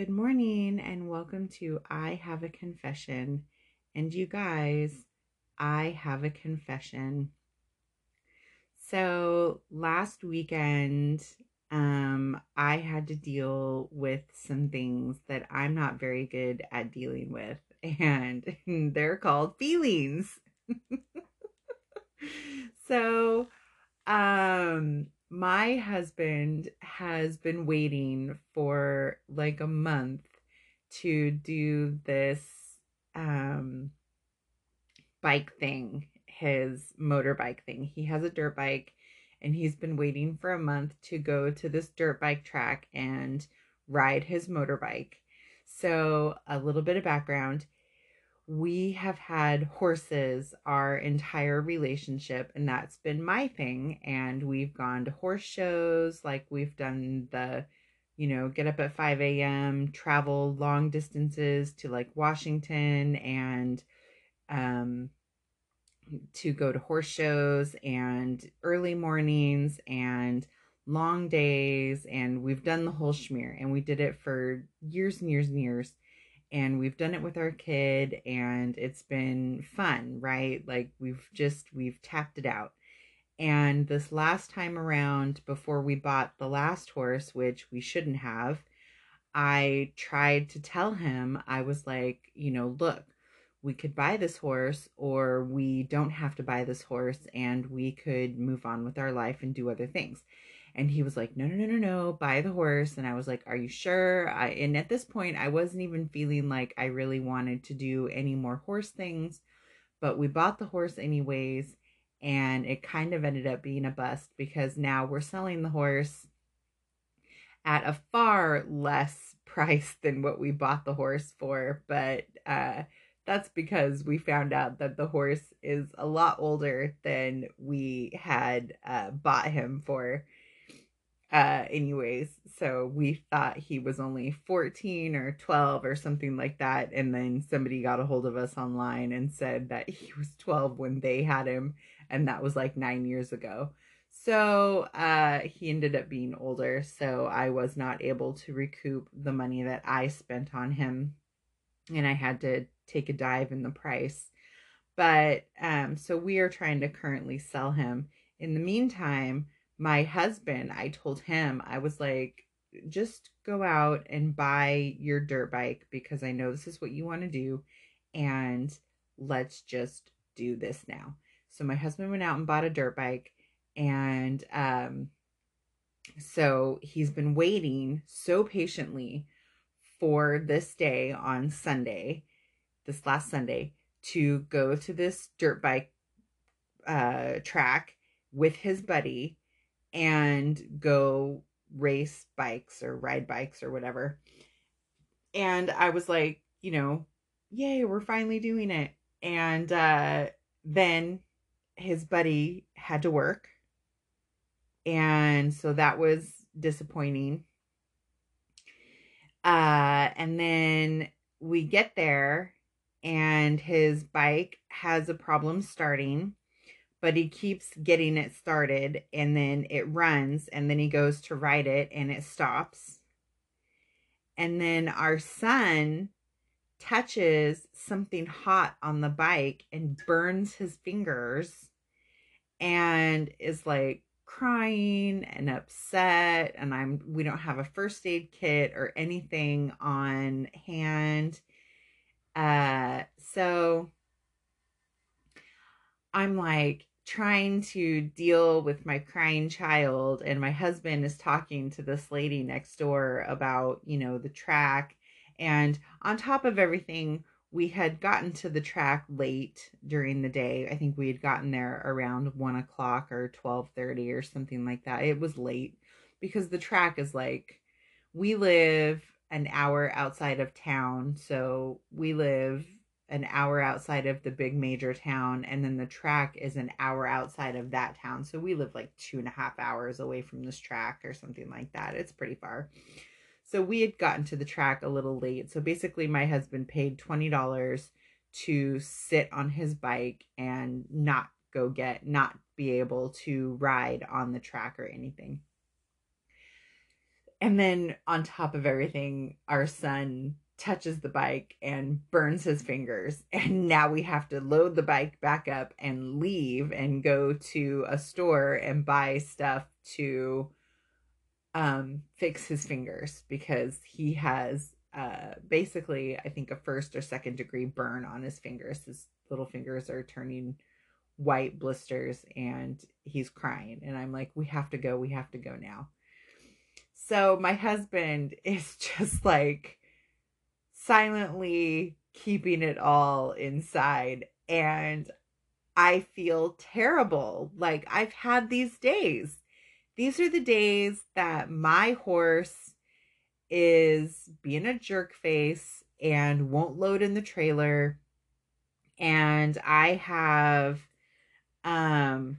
good morning, and welcome to I Have a Confession. And you guys, I have a confession. So last weekend, um, I had to deal with some things that I'm not very good at dealing with, and they're called feelings. so, um, my husband has been waiting for like a month to do this um bike thing his motorbike thing. He has a dirt bike and he's been waiting for a month to go to this dirt bike track and ride his motorbike. So a little bit of background we have had horses our entire relationship and that's been my thing. And we've gone to horse shows like we've done the you know get up at 5 a.m travel long distances to like washington and um to go to horse shows and early mornings and long days. And we've done the whole schmear and we did it for years and years and years and we've done it with our kid and it's been fun, right? Like we've just we've tapped it out. And this last time around before we bought the last horse, which we shouldn't have, I tried to tell him I was like, you know, look, we could buy this horse or we don't have to buy this horse and we could move on with our life and do other things. And he was like, no, no, no, no, no, buy the horse. And I was like, are you sure? I, and at this point, I wasn't even feeling like I really wanted to do any more horse things, but we bought the horse anyways. And it kind of ended up being a bust because now we're selling the horse at a far less price than what we bought the horse for. But, uh, that's because we found out that the horse is a lot older than we had uh, bought him for uh anyways so we thought he was only 14 or 12 or something like that and then somebody got a hold of us online and said that he was 12 when they had him and that was like 9 years ago. So uh he ended up being older so i was not able to recoup the money that i spent on him and i had to take a dive in the price. But um so we are trying to currently sell him. In the meantime my husband, I told him, I was like, just go out and buy your dirt bike because I know this is what you want to do. And let's just do this now. So my husband went out and bought a dirt bike. And um, so he's been waiting so patiently for this day on Sunday, this last Sunday, to go to this dirt bike uh, track with his buddy and go race bikes or ride bikes or whatever. And I was like, you know, yay, we're finally doing it. And uh, then his buddy had to work. And so that was disappointing. Uh, and then we get there, and his bike has a problem starting but he keeps getting it started and then it runs and then he goes to ride it and it stops. And then our son touches something hot on the bike and burns his fingers and is like crying and upset and I'm we don't have a first aid kit or anything on hand. Uh so I'm like trying to deal with my crying child and my husband is talking to this lady next door about you know the track. And on top of everything we had gotten to the track late during the day. I think we had gotten there around one o'clock or 12.30 or something like that. It was late because the track is like we live an hour outside of town. So we live an hour outside of the big major town, and then the track is an hour outside of that town. So we live like two and a half hours away from this track or something like that. It's pretty far. So we had gotten to the track a little late. So basically, my husband paid $20 to sit on his bike and not go get, not be able to ride on the track or anything. and then on top of everything, our son touches the bike and burns his fingers. And now we have to load the bike back up and leave and go to a store and buy stuff to um fix his fingers because he has uh basically I think a first or second degree burn on his fingers. His little fingers are turning white blisters and he's crying and I'm like we have to go, we have to go now. So my husband is just like silently keeping it all inside and I feel terrible. Like I've had these days. These are the days that my horse is being a jerk face and won't load in the trailer and I have um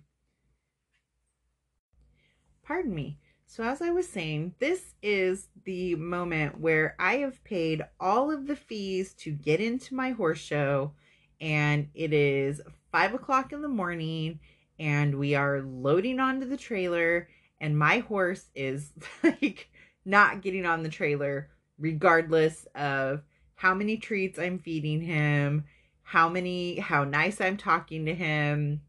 pardon me. So as I was saying, this is the moment where I have paid all of the fees to get into my horse show and it is five o'clock in the morning and we are loading onto the trailer and my horse is like not getting on the trailer regardless of how many treats I'm feeding him, how many how nice I'm talking to him,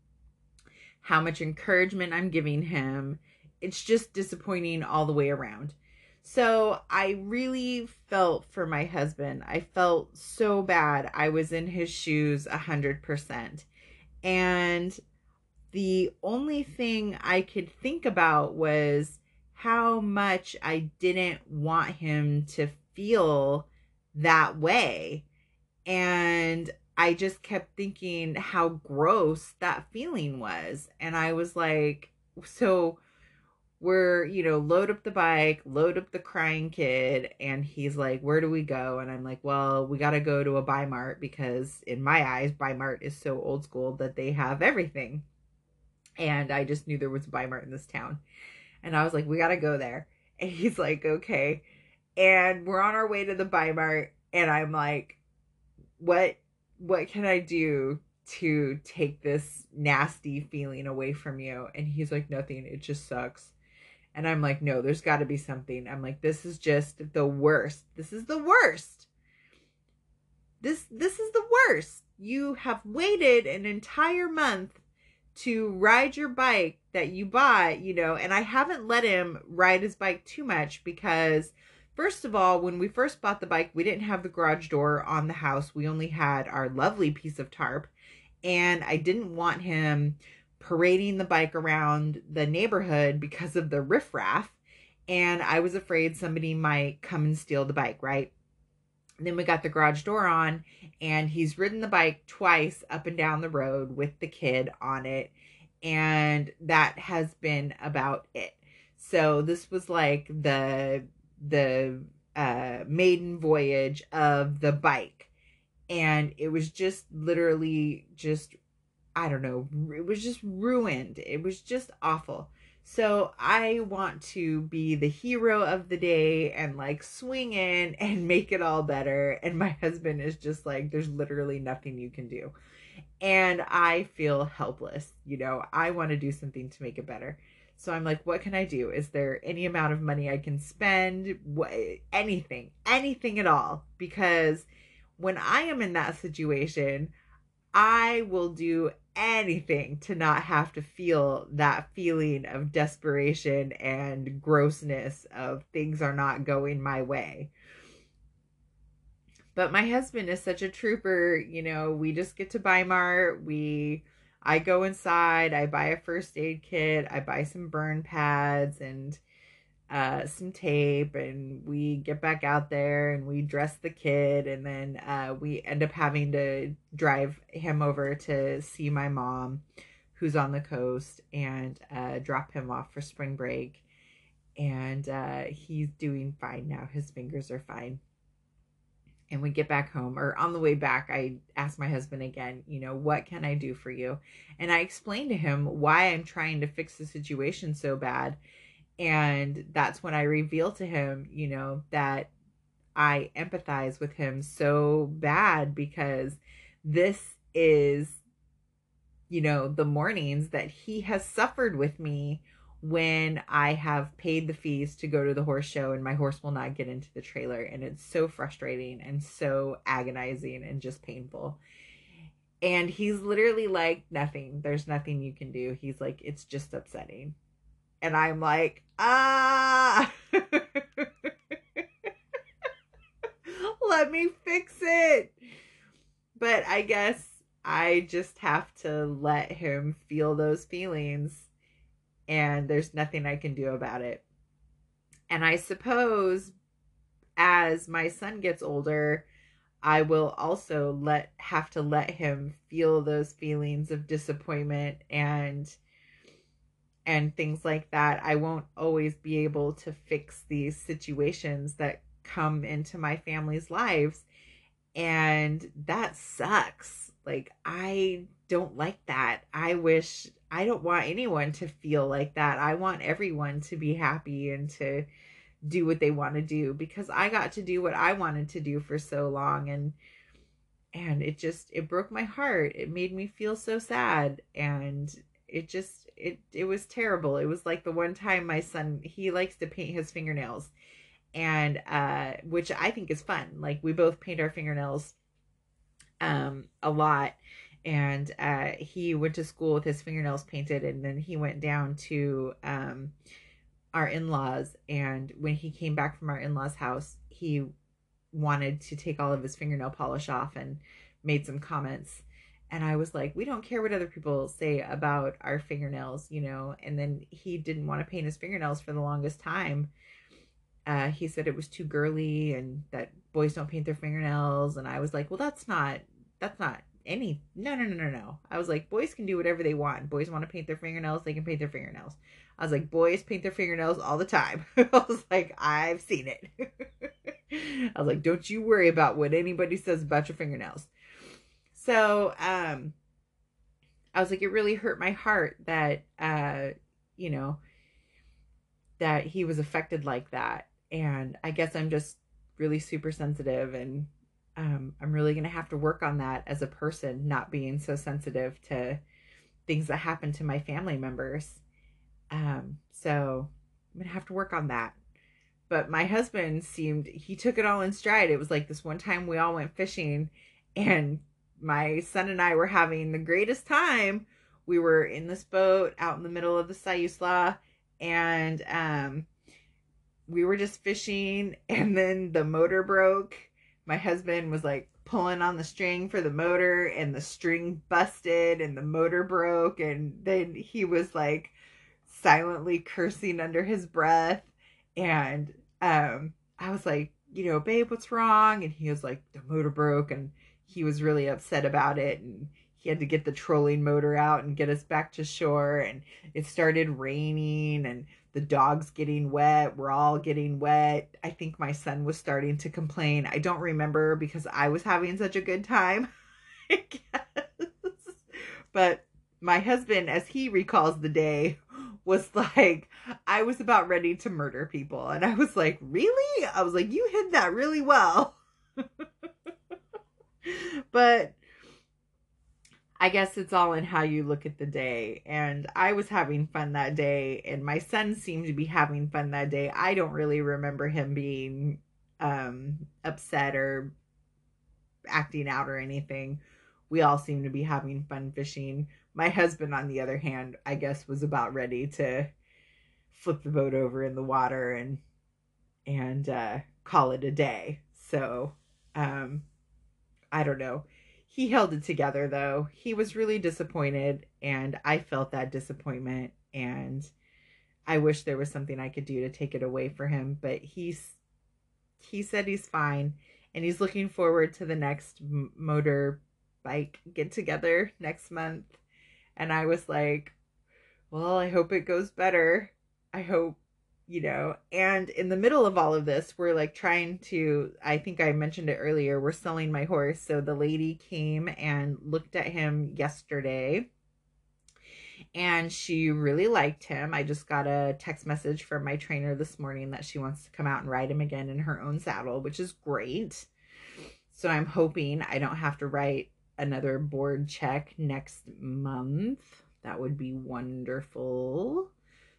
how much encouragement I'm giving him. It's just disappointing all the way around. So I really felt for my husband. I felt so bad. I was in his shoes a hundred percent. And the only thing I could think about was how much I didn't want him to feel that way. And I just kept thinking how gross that feeling was. And I was like, so we're, you know, load up the bike, load up the crying kid. And he's like, where do we go? And I'm like, well, we got to go to a Bi-Mart because in my eyes, Bi-Mart is so old school that they have everything. And I just knew there was a Bi-Mart in this town. And I was like, we got to go there. And he's like, okay. And we're on our way to the Bi-Mart. And I'm like, what what can I do to take this nasty feeling away from you? And he's like, nothing. It just sucks. And I'm like, no, there's got to be something. I'm like, this is just the worst. This is the worst. This this is the worst. You have waited an entire month to ride your bike that you bought, you know, and I haven't let him ride his bike too much because First of all, when we first bought the bike, we didn't have the garage door on the house. We only had our lovely piece of tarp. And I didn't want him parading the bike around the neighborhood because of the riffraff. And I was afraid somebody might come and steal the bike, right? then we got the garage door on, and he's ridden the bike twice up and down the road with the kid on it. And that has been about it. So this was like the the uh, maiden voyage of the bike. And it was just literally just, I don't know, it was just ruined. It was just awful. So I want to be the hero of the day and like swing in and make it all better. And my husband is just like, there's literally nothing you can do. And I feel helpless. You know, I want to do something to make it better. So I'm like, what can I do? Is there any amount of money I can spend? What, anything, anything at all? Because when I am in that situation, I will do anything to not have to feel that feeling of desperation and grossness of things are not going my way. But my husband is such a trooper, you know, we just get to Bi-Mart, we I go inside, I buy a first aid kit, I buy some burn pads and uh, some tape, and we get back out there and we dress the kid, and then uh, we end up having to drive him over to see my mom, who's on the coast, and uh, drop him off for spring break. And uh, he's doing fine now. His fingers are fine and we get back home or on the way back i ask my husband again you know what can i do for you and i explain to him why i'm trying to fix the situation so bad and that's when i reveal to him you know that i empathize with him so bad because this is you know the mornings that he has suffered with me when I have paid the fees to go to the horse show and my horse will not get into the trailer. And it's so frustrating and so agonizing and just painful. And he's literally like, nothing. There's nothing you can do. He's like, it's just upsetting. And I'm like, ah, let me fix it. But I guess I just have to let him feel those feelings and there's nothing I can do about it. And I suppose as my son gets older, I will also let have to let him feel those feelings of disappointment and and things like that. I won't always be able to fix these situations that come into my family's lives and that sucks. Like I don't like that. I wish I don't want anyone to feel like that. I want everyone to be happy and to do what they want to do because I got to do what I wanted to do for so long and and it just it broke my heart. It made me feel so sad and it just it it was terrible. It was like the one time my son he likes to paint his fingernails and uh which I think is fun. Like we both paint our fingernails um a lot and uh, he went to school with his fingernails painted and then he went down to um, our in-laws and when he came back from our in-laws house he wanted to take all of his fingernail polish off and made some comments and i was like we don't care what other people say about our fingernails you know? And then he didn't want to paint his fingernails for the longest time. Uh, he said it was too girly and that boys don't paint their fingernails. And i was like well that's not that's not any no no no no no. I was like boys can do whatever they want. Boys want to paint their fingernails they can paint their fingernails. I was like boys paint their fingernails all the time. I was like i've seen it. I was like don't you worry about what anybody says about your fingernails so um i was like it really hurt my heart that uh you know that he was affected like that and i guess i'm just really super sensitive and um, I'm really going to have to work on that as a person, not being so sensitive to things that happen to my family members. Um, so I'm going to have to work on that. But my husband seemed, he took it all in stride. It was like this one time we all went fishing and my son and I were having the greatest time. We were in this boat out in the middle of the Siuslaw and um, we were just fishing and then the motor broke my husband was like pulling on the string for the motor and the string busted and the motor broke and then he was like silently cursing under his breath and um I was like, you know, babe, what's wrong? And he was like, the motor broke and he was really upset about it and he had to get the trolling motor out and get us back to shore and it started raining and the dog's getting wet we're all getting wet. I think my son was starting to complain. I don't remember because i was having such a good time i guess. But my husband as he recalls the day was like i was about ready to murder people and i was like really? I was like you hid that really well but I guess it's all in how you look at the day. And I was having fun that day, and my son seemed to be having fun that day. I don't really remember him being um, upset or acting out or anything. We all seemed to be having fun fishing. My husband, on the other hand, I guess was about ready to flip the boat over in the water and and uh, call it a day. So um, I don't know he held it together though. He was really disappointed and I felt that disappointment and I wish there was something I could do to take it away for him, but he's he said he's fine and he's looking forward to the next motor bike get together next month. And I was like, well, I hope it goes better. I hope you know and in the middle of all of this we're like trying to i think i mentioned it earlier we're selling my horse. So the lady came and looked at him yesterday and she really liked him. I just got a text message from my trainer this morning that she wants to come out and ride him again in her own saddle which is great. So i'm hoping i don't have to write another board check next month. That would be wonderful.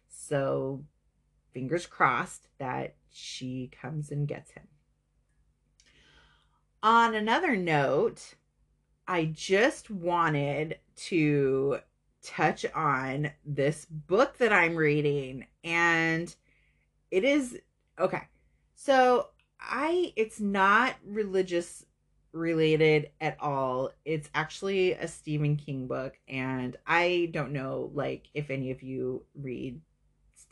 So, fingers crossed that she comes and gets him. On another note, I just wanted to touch on this book that I'm reading and it is okay. So, I it's not religious related at all. It's actually a Stephen King book and I don't know like if any of you read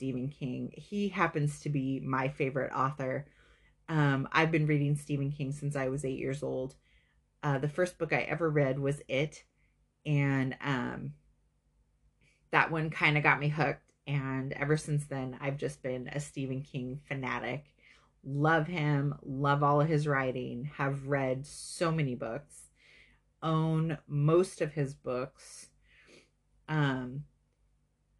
Stephen King. He happens to be my favorite author. Um, I've been reading Stephen King since I was eight years old. Uh, the first book I ever read was It, and um, that one kind of got me hooked. And ever since then, I've just been a Stephen King fanatic. Love him, love all of his writing, have read so many books, own most of his books. Um,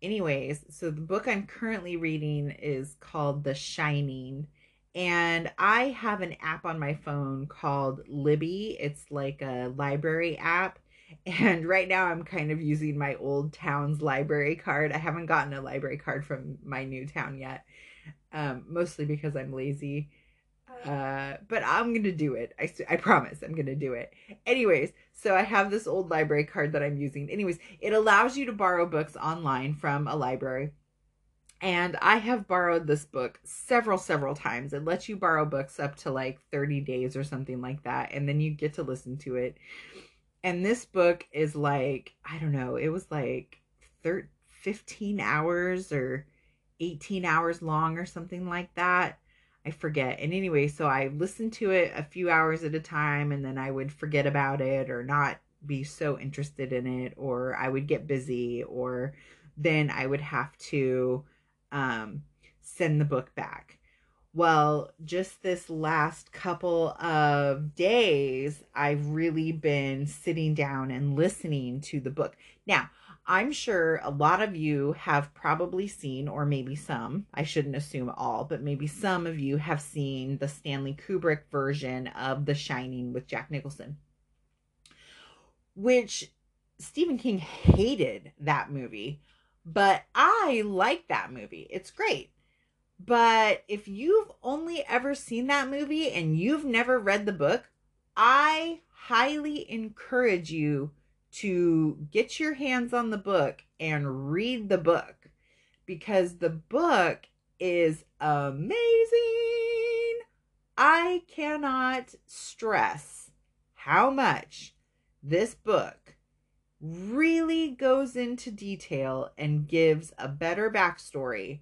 anyways, so the book I'm currently reading is called The Shining. And I have an app on my phone called Libby. It's like a library app. And right now I'm kind of using my old town's library card. I haven't gotten a library card from my new town yet, um, mostly because I'm lazy. Uh, but I'm gonna do it. I, I promise I'm gonna do it. Anyways, so I have this old library card that I'm using. Anyways, it allows you to borrow books online from a library. And I have borrowed this book several, several times. It lets you borrow books up to like 30 days or something like that. And then you get to listen to it. And this book is like, I don't know, it was like 13, 15 hours or 18 hours long or something like that I forget. And anyway, so I listened to it a few hours at a time and then I would forget about it or not be so interested in it or I would get busy or then I would have to um, send the book back. Well, just this last couple of days, I've really been sitting down and listening to the book. Now, I'm sure a lot of you have probably seen, or maybe some, I shouldn't assume all, but maybe some of you have seen the Stanley Kubrick version of The Shining with Jack Nicholson, which Stephen King hated that movie, but I like that movie. It's great. But if you've only ever seen that movie and you've never read the book, I highly encourage you to get your hands on the book and read the book because the book is amazing. I cannot stress how much this book really goes into detail and gives a better backstory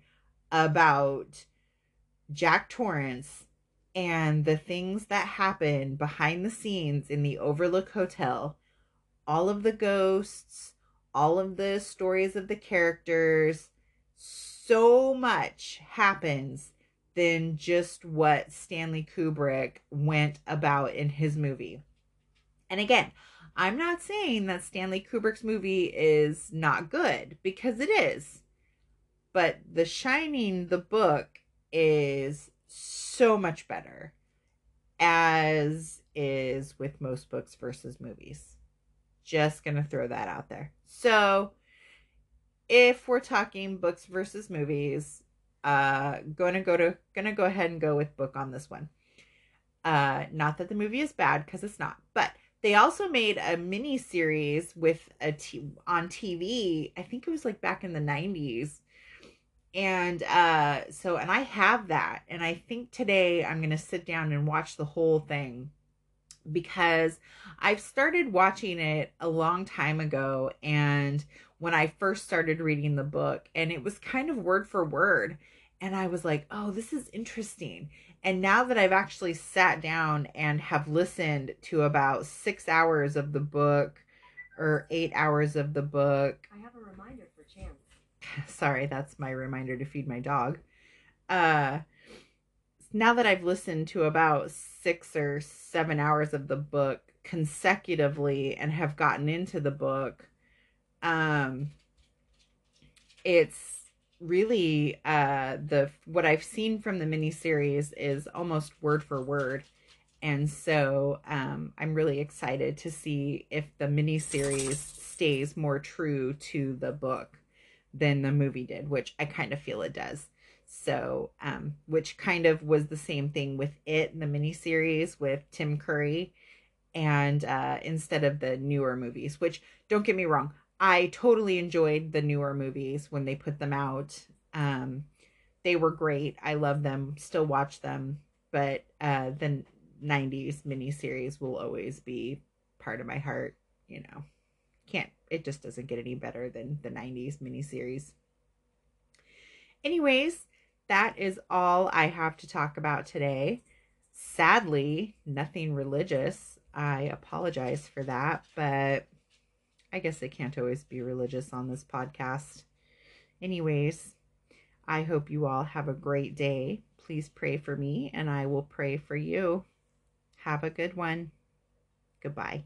about Jack Torrance and the things that happen behind the scenes in the Overlook Hotel all of the ghosts, all of the stories of the characters. So much happens than just what Stanley Kubrick went about in his movie. And again, I'm not saying that Stanley Kubrick's movie is not good because it is. But The Shining, the book, is so much better, as is with most books versus movies. Just gonna throw that out there. So, if we're talking books versus movies, uh, gonna go to gonna go ahead and go with book on this one. Uh, not that the movie is bad because it's not, but they also made a mini series with a t- on TV. I think it was like back in the nineties, and uh, so and I have that, and I think today I'm gonna sit down and watch the whole thing because I've started watching it a long time ago and when I first started reading the book and it was kind of word for word and I was like, "Oh, this is interesting." And now that I've actually sat down and have listened to about 6 hours of the book or 8 hours of the book. I have a reminder for Chance. Sorry, that's my reminder to feed my dog. Uh now that I've listened to about six or seven hours of the book consecutively and have gotten into the book, um, it's really uh the what I've seen from the miniseries is almost word for word. And so um, I'm really excited to see if the miniseries stays more true to the book than the movie did, which I kind of feel it does. So, um, which kind of was the same thing with it, the miniseries with Tim Curry, and uh, instead of the newer movies, which don't get me wrong, I totally enjoyed the newer movies when they put them out. Um, they were great. I love them, still watch them, but uh, the 90s miniseries will always be part of my heart, you know. Can't it just doesn't get any better than the 90s miniseries. Anyways, that is all I have to talk about today. Sadly, nothing religious. I apologize for that, but I guess I can't always be religious on this podcast. Anyways, I hope you all have a great day. Please pray for me, and I will pray for you. Have a good one. Goodbye.